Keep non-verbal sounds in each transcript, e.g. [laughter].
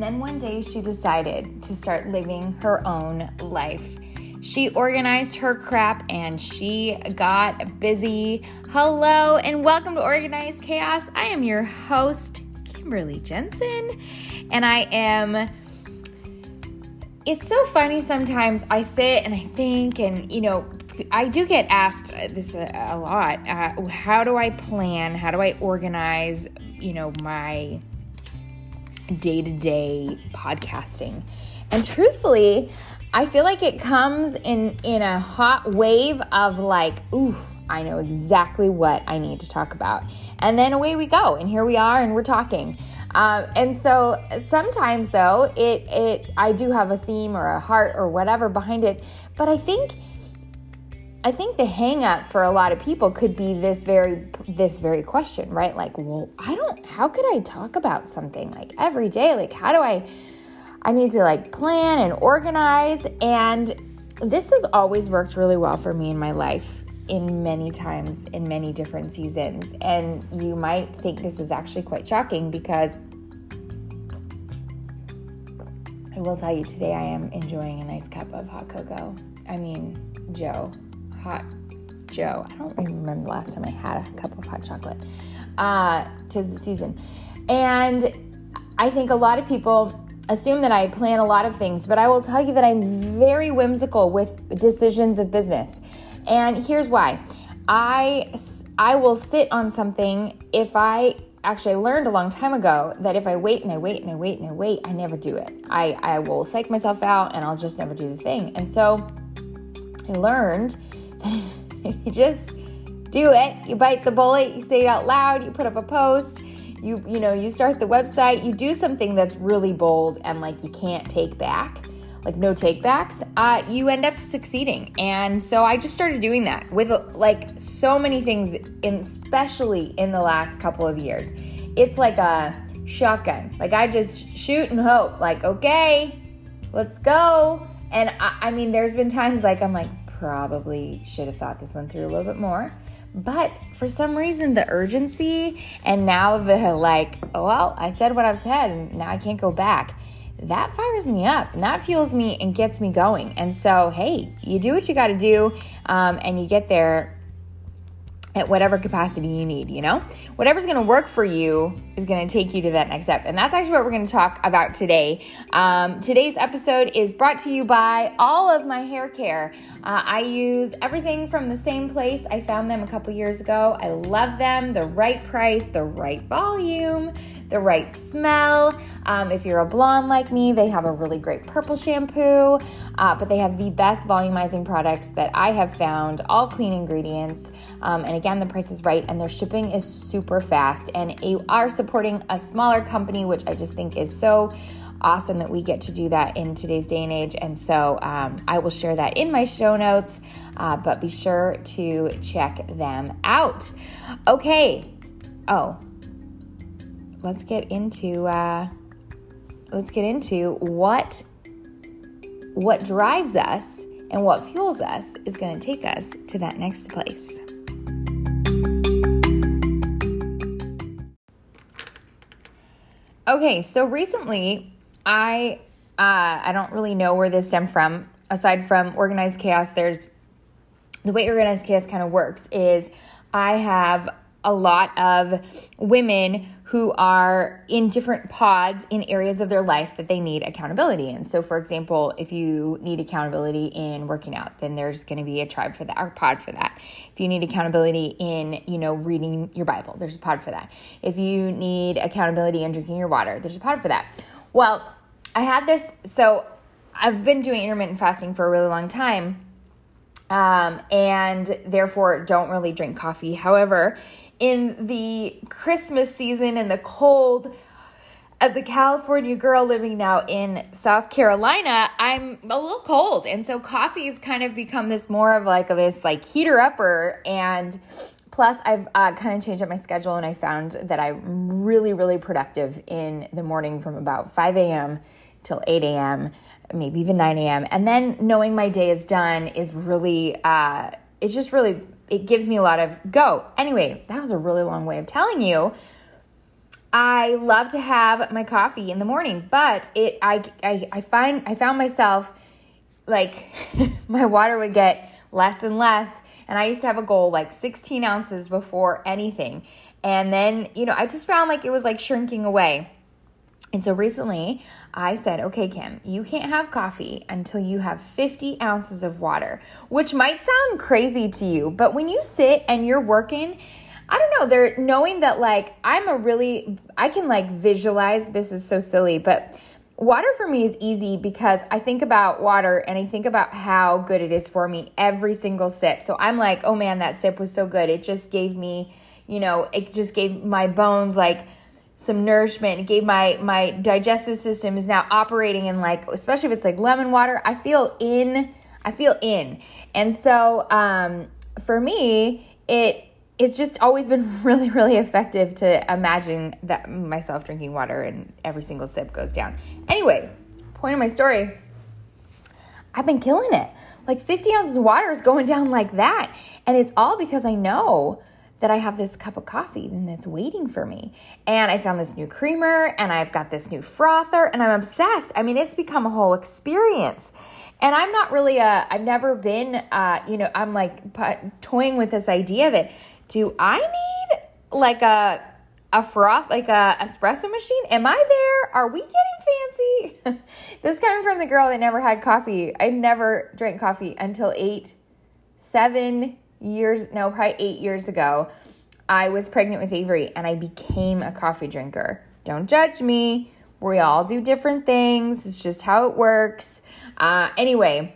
And then one day she decided to start living her own life. She organized her crap and she got busy. Hello and welcome to Organized Chaos. I am your host, Kimberly Jensen, and I am. It's so funny sometimes. I sit and I think, and you know, I do get asked this a, a lot. Uh, how do I plan? How do I organize? You know, my day to day podcasting. And truthfully, I feel like it comes in in a hot wave of like, ooh, I know exactly what I need to talk about. And then away we go, and here we are, and we're talking. Um, and so sometimes though, it it I do have a theme or a heart or whatever behind it, but I think I think the hang up for a lot of people could be this very this very question, right? Like, well, I don't how could I talk about something like every day? Like how do I I need to like plan and organize and this has always worked really well for me in my life in many times in many different seasons. And you might think this is actually quite shocking because I will tell you today I am enjoying a nice cup of hot cocoa. I mean, Joe hot Joe. I don't even remember the last time I had a cup of hot chocolate. Uh, tis the season. And I think a lot of people assume that I plan a lot of things, but I will tell you that I'm very whimsical with decisions of business. And here's why. I I will sit on something if I actually I learned a long time ago that if I wait and I wait and I wait and I wait, I never do it. I, I will psych myself out and I'll just never do the thing. And so I learned [laughs] you just do it. You bite the bullet, you say it out loud, you put up a post, you you know, you start the website, you do something that's really bold and like you can't take back. Like no takebacks, uh, you end up succeeding. And so I just started doing that with like so many things, in, especially in the last couple of years. It's like a shotgun. Like I just shoot and hope. Like okay, let's go. And I, I mean, there's been times like I'm like, probably should have thought this one through a little bit more. But for some reason, the urgency and now the like, oh, well, I said what I've said and now I can't go back. That fires me up and that fuels me and gets me going. And so, hey, you do what you got to do um, and you get there at whatever capacity you need, you know? Whatever's gonna work for you is gonna take you to that next step. And that's actually what we're gonna talk about today. Um, today's episode is brought to you by all of my hair care. Uh, I use everything from the same place. I found them a couple years ago. I love them, the right price, the right volume the right smell. Um, if you're a blonde like me, they have a really great purple shampoo, uh, but they have the best volumizing products that I have found, all clean ingredients. Um, and again, the price is right, and their shipping is super fast. And you are supporting a smaller company, which I just think is so awesome that we get to do that in today's day and age. And so um, I will share that in my show notes, uh, but be sure to check them out. Okay. Oh, let's get into uh, let's get into what what drives us and what fuels us is going to take us to that next place. Okay, so recently I uh, I don't really know where this stemmed from. Aside from organized chaos, there's the way organized chaos kind of works is I have a lot of women who are in different pods in areas of their life that they need accountability in. So, for example, if you need accountability in working out, then there's going to be a tribe for that, or pod for that. If you need accountability in, you know, reading your Bible, there's a pod for that. If you need accountability in drinking your water, there's a pod for that. Well, I had this, so I've been doing intermittent fasting for a really long time. Um, and therefore don't really drink coffee. However, in the Christmas season and the cold, as a California girl living now in South Carolina, I'm a little cold. And so coffee has kind of become this more of like this like heater upper. And plus, I've uh, kind of changed up my schedule and I found that I'm really, really productive in the morning from about 5 a.m. till 8 a.m., maybe even 9 a.m. And then knowing my day is done is really, uh, it's just really it gives me a lot of go. Anyway, that was a really long way of telling you I love to have my coffee in the morning, but it I I, I find I found myself like [laughs] my water would get less and less. And I used to have a goal like 16 ounces before anything. And then, you know, I just found like it was like shrinking away. And so recently I said, okay, Kim, you can't have coffee until you have 50 ounces of water, which might sound crazy to you, but when you sit and you're working, I don't know, they're knowing that like I'm a really, I can like visualize, this is so silly, but water for me is easy because I think about water and I think about how good it is for me every single sip. So I'm like, oh man, that sip was so good. It just gave me, you know, it just gave my bones like, some nourishment. Gave my my digestive system is now operating in like, especially if it's like lemon water. I feel in. I feel in, and so um, for me, it it's just always been [laughs] really really effective to imagine that myself drinking water and every single sip goes down. Anyway, point of my story. I've been killing it. Like 50 ounces of water is going down like that. And it's all because I know that I have this cup of coffee and it's waiting for me. And I found this new creamer and I've got this new frother and I'm obsessed. I mean, it's become a whole experience. And I'm not really a, I've never been, uh, you know, I'm like toying with this idea that do I need like a, a froth, like a espresso machine? Am I there? Are we getting fancy? [laughs] this coming from the girl that never had coffee. I never drank coffee until eight, seven years, no, probably eight years ago, I was pregnant with Avery and I became a coffee drinker. Don't judge me. We all do different things. It's just how it works. Uh, anyway,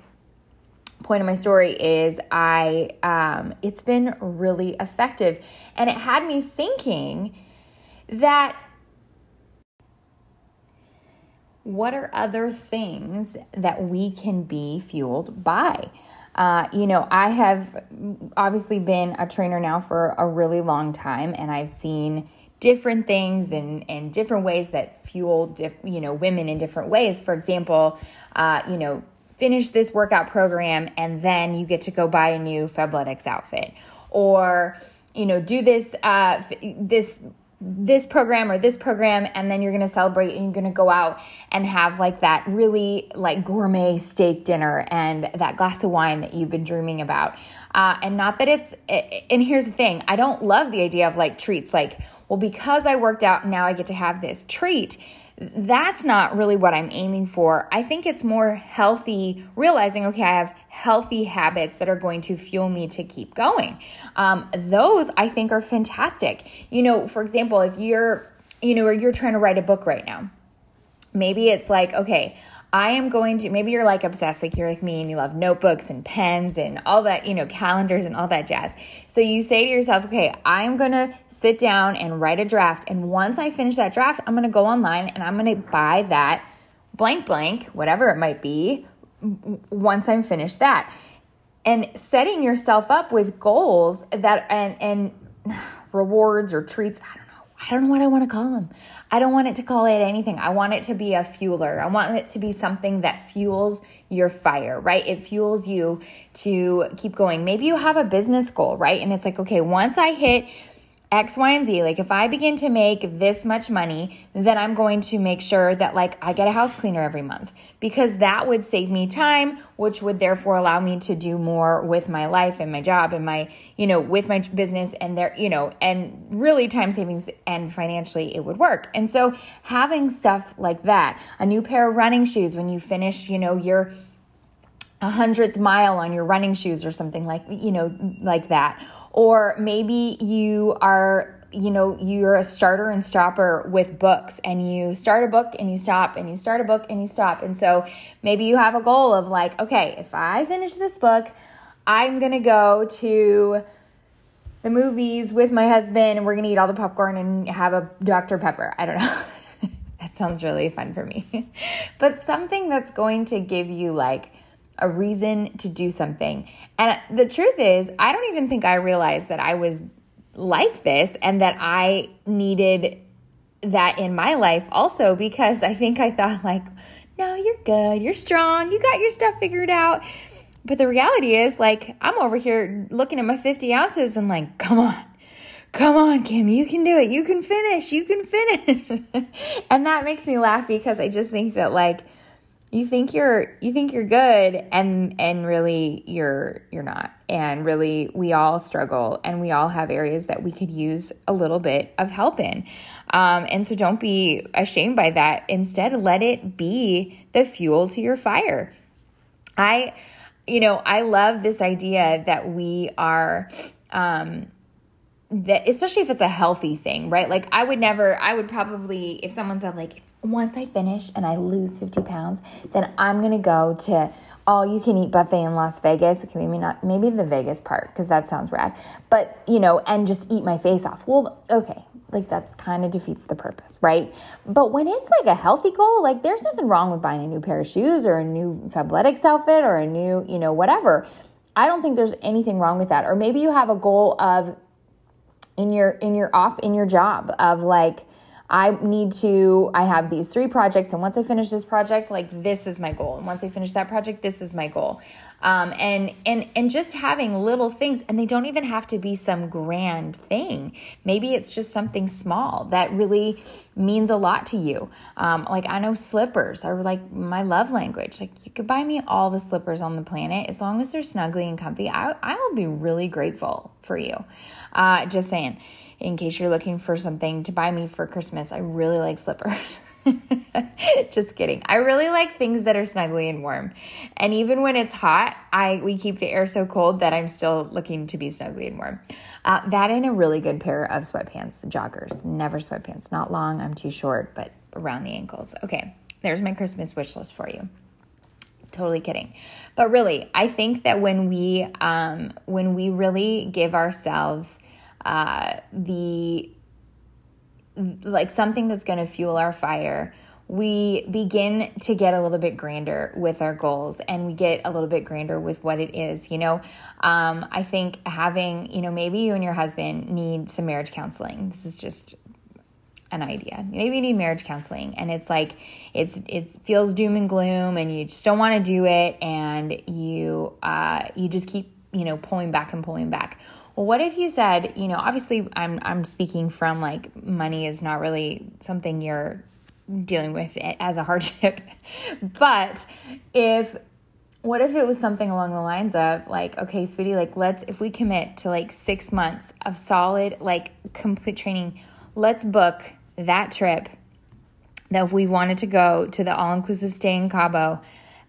point of my story is I um, it's been really effective, and it had me thinking that what are other things that we can be fueled by? Uh, you know, I have obviously been a trainer now for a really long time, and I've seen different things and, and different ways that fuel, you know, women in different ways. For example, uh, you know, finish this workout program and then you get to go buy a new Fabletics outfit, or you know, do this uh, this this program or this program and then you're going to celebrate and you're going to go out and have like that really like gourmet steak dinner and that glass of wine that you've been dreaming about. Uh, and not that it's and here's the thing i don't love the idea of like treats. Like well because i worked out now i get to have this treat that's not really what I'm aiming for. I think it's more healthy, realizing, okay, I have healthy habits that are going to fuel me to keep going. Um, those I think are fantastic. You know, for example, if you're, you know, or you're trying to write a book right now, maybe it's like, okay, I am going to, maybe you're like obsessed, like you're like me and you love notebooks and pens and all that, you know, calendars and all that jazz. So you say to yourself, okay, I'm going to sit down and write a draft. And once I finish that draft, I'm going to go online and I'm going to buy that blank, blank, whatever it might be, once I'm finished that. And setting yourself up with goals that, and, and [sighs] rewards or treats, I don't I don't know what I want to call them. I don't want it to call it anything. I want it to be a fueler. I want it to be something that fuels your fire, right? It fuels you to keep going. Maybe you have a business goal, right? And it's like, okay, once I hit X, Y, and Z. Like if I begin to make this much money, then I'm going to make sure that like I get a house cleaner every month because that would save me time, which would therefore allow me to do more with my life and my job and my, you know, with my business and there, you know, and really time savings and financially it would work. And so having stuff like that, a new pair of running shoes when you finish, you know, your a hundredth mile on your running shoes or something like, you know, like that or maybe you are you know you're a starter and stopper with books and you start a book and you stop and you start a book and you stop. And so maybe you have a goal of like okay if i finish this book i'm to go to the movies with my husband and we're to eat all the popcorn and have a dr pepper. I don't know. [laughs] That sounds really fun for me. [laughs] But something that's going to give you like a reason to do something. And the truth is, I don't even think I realized that I was like this and that I needed that in my life also because I think I thought, like, no, you're good, you're strong, you got your stuff figured out. But the reality is, like, I'm over here looking at my 50 ounces and, like, come on, come on, Kim, you can do it. You can finish. You can finish. [laughs] and that makes me laugh because I just think that like you think you're you think you're good and and really you're you're not. And really we all struggle and we all have areas that we could use a little bit of help in. Um, and so don't be ashamed by that. Instead, let it be the fuel to your fire. I you know, I love this idea that we are um that especially if it's a healthy thing, right? Like I would never I would probably if someone said like once I finish and I lose 50 pounds, then I'm going to go to all you can eat buffet in Las Vegas. Okay, maybe not maybe the Vegas part because that sounds rad. But, you know, and just eat my face off. Well, okay. Like that's kind of defeats the purpose, right? But when it's like a healthy goal, like there's nothing wrong with buying a new pair of shoes or a new Fabletics outfit or a new, you know, whatever. I don't think there's anything wrong with that. Or maybe you have a goal of in your in your off in your job of like I need to, I have these three projects, and once I finish this project, like this is my goal. And once I finish that project, this is my goal. Um, and and and just having little things, and they don't even have to be some grand thing. Maybe it's just something small that really means a lot to you. Um, like I know slippers are like my love language. Like you could buy me all the slippers on the planet as long as they're snuggly and comfy. I I will be really grateful for you. Uh, just saying in case you're looking for something to buy me for Christmas. I really like slippers. [laughs] [laughs] Just kidding. I really like things that are snuggly and warm. And even when it's hot, I we keep the air so cold that I'm still looking to be snuggly and warm. Uh, that and a really good pair of sweatpants, joggers. Never sweatpants. Not long. I'm too short, but around the ankles. Okay, there's my Christmas wish list for you totally kidding but really i think that when we um, when we really give ourselves uh, the like something that's going to fuel our fire we begin to get a little bit grander with our goals and we get a little bit grander with what it is you know? Um, i think having you know maybe you and your husband need some marriage counseling. This is just an idea. Maybe you need marriage counseling and it's like it's it feels doom and gloom and you just don't want to do it and you uh, you just keep you know pulling back and pulling back well, what if you said, you know, obviously I'm I'm speaking from like money is not really something you're dealing with as a hardship. [laughs] but if what if it was something along the lines of like, okay, sweetie, like let's if we commit to like 6 months of solid like complete training, let's book that trip that if we wanted to go to the all-inclusive stay in Cabo,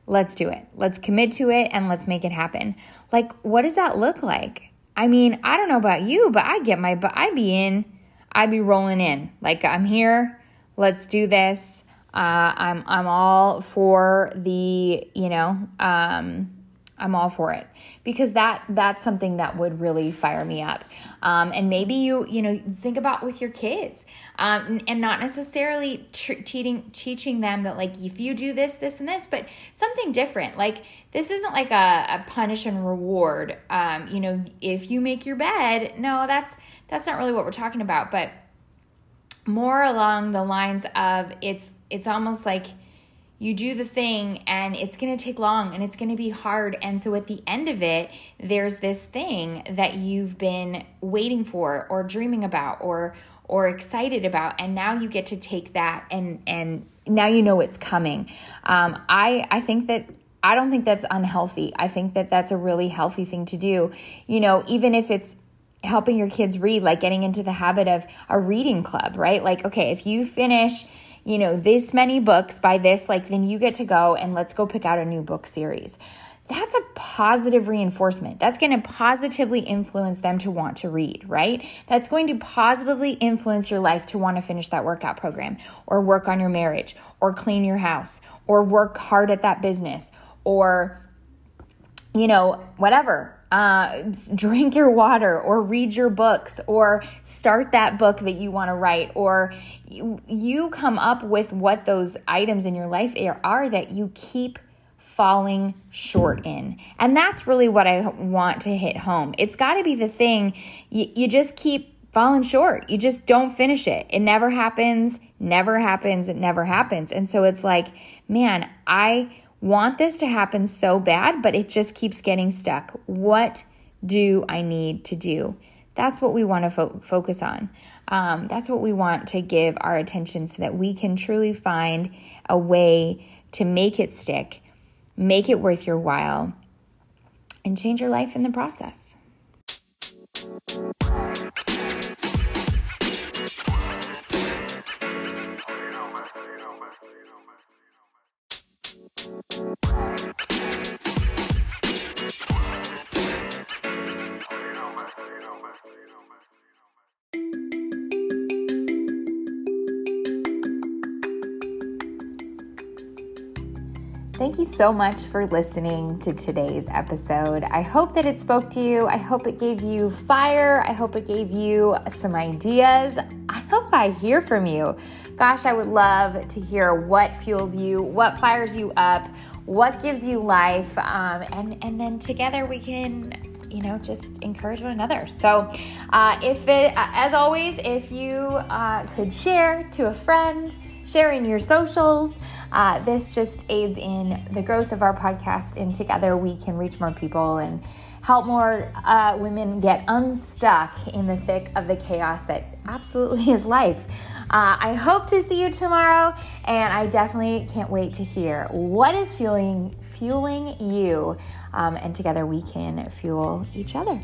let's do it. Let's commit to it and let's make it happen. Like what does that look like? I mean, I don't know about you, but I get my, but I be in, I be rolling in. Like I'm here, let's do this. Uh, I'm I'm all for the you know um, I'm all for it because that that's something that would really fire me up. Um, and maybe you you know think about with your kids um, and not necessarily tr- teaching teaching them that like if you do this this and this, but something different. Like this isn't like a, a punish and reward. Um, you know, if you make your bed, no, that's that's not really what we're talking about, but more along the lines of it's it's almost like you do the thing and it's going to take long and it's going to be hard. And so at the end of it, there's this thing that you've been waiting for or dreaming about or or excited about and now you get to take that and and now you know it's coming. Um, I I think that I don't think that's unhealthy. I think that that's a really healthy thing to do. You know, even if it's helping your kids read, like getting into the habit of a reading club, right? Like, okay, if you finish you know, this many books by this, like, then you get to go and let's go pick out a new book series. That's a positive reinforcement. That's going to positively influence them to want to read, right? That's going to positively influence your life to want to finish that workout program or work on your marriage or clean your house or work hard at that business or, you know, whatever uh, drink your water or read your books or start that book that you want to write or you, you come up with what those items in your life are that you keep falling short in. And that's really what I want to hit home. It's got to be the thing you, you just keep falling short. You just don't finish it. It never happens, never happens, it never happens. And so it's like, man, I want this to happen so bad, but it just keeps getting stuck. What do I need to do? That's what we want to fo- focus on. Um, that's what we want to give our attention so that we can truly find a way to make it stick, make it worth your while, and change your life in the process. Thank you so much for listening to today's episode. I hope that it spoke to you. I hope it gave you fire. I hope it gave you some ideas. I hope I hear from you. Gosh, I would love to hear what fuels you, what fires you up, what gives you life, um, and and then together we can you know just encourage one another so uh, if it as always if you uh, could share to a friend share in your socials uh, this just aids in the growth of our podcast, and together we can reach more people and help more uh, women get unstuck in the thick of the chaos that absolutely [laughs] is life. Uh, I hope to see you tomorrow, and I definitely can't wait to hear what is fueling fueling you, um, and together we can fuel each other.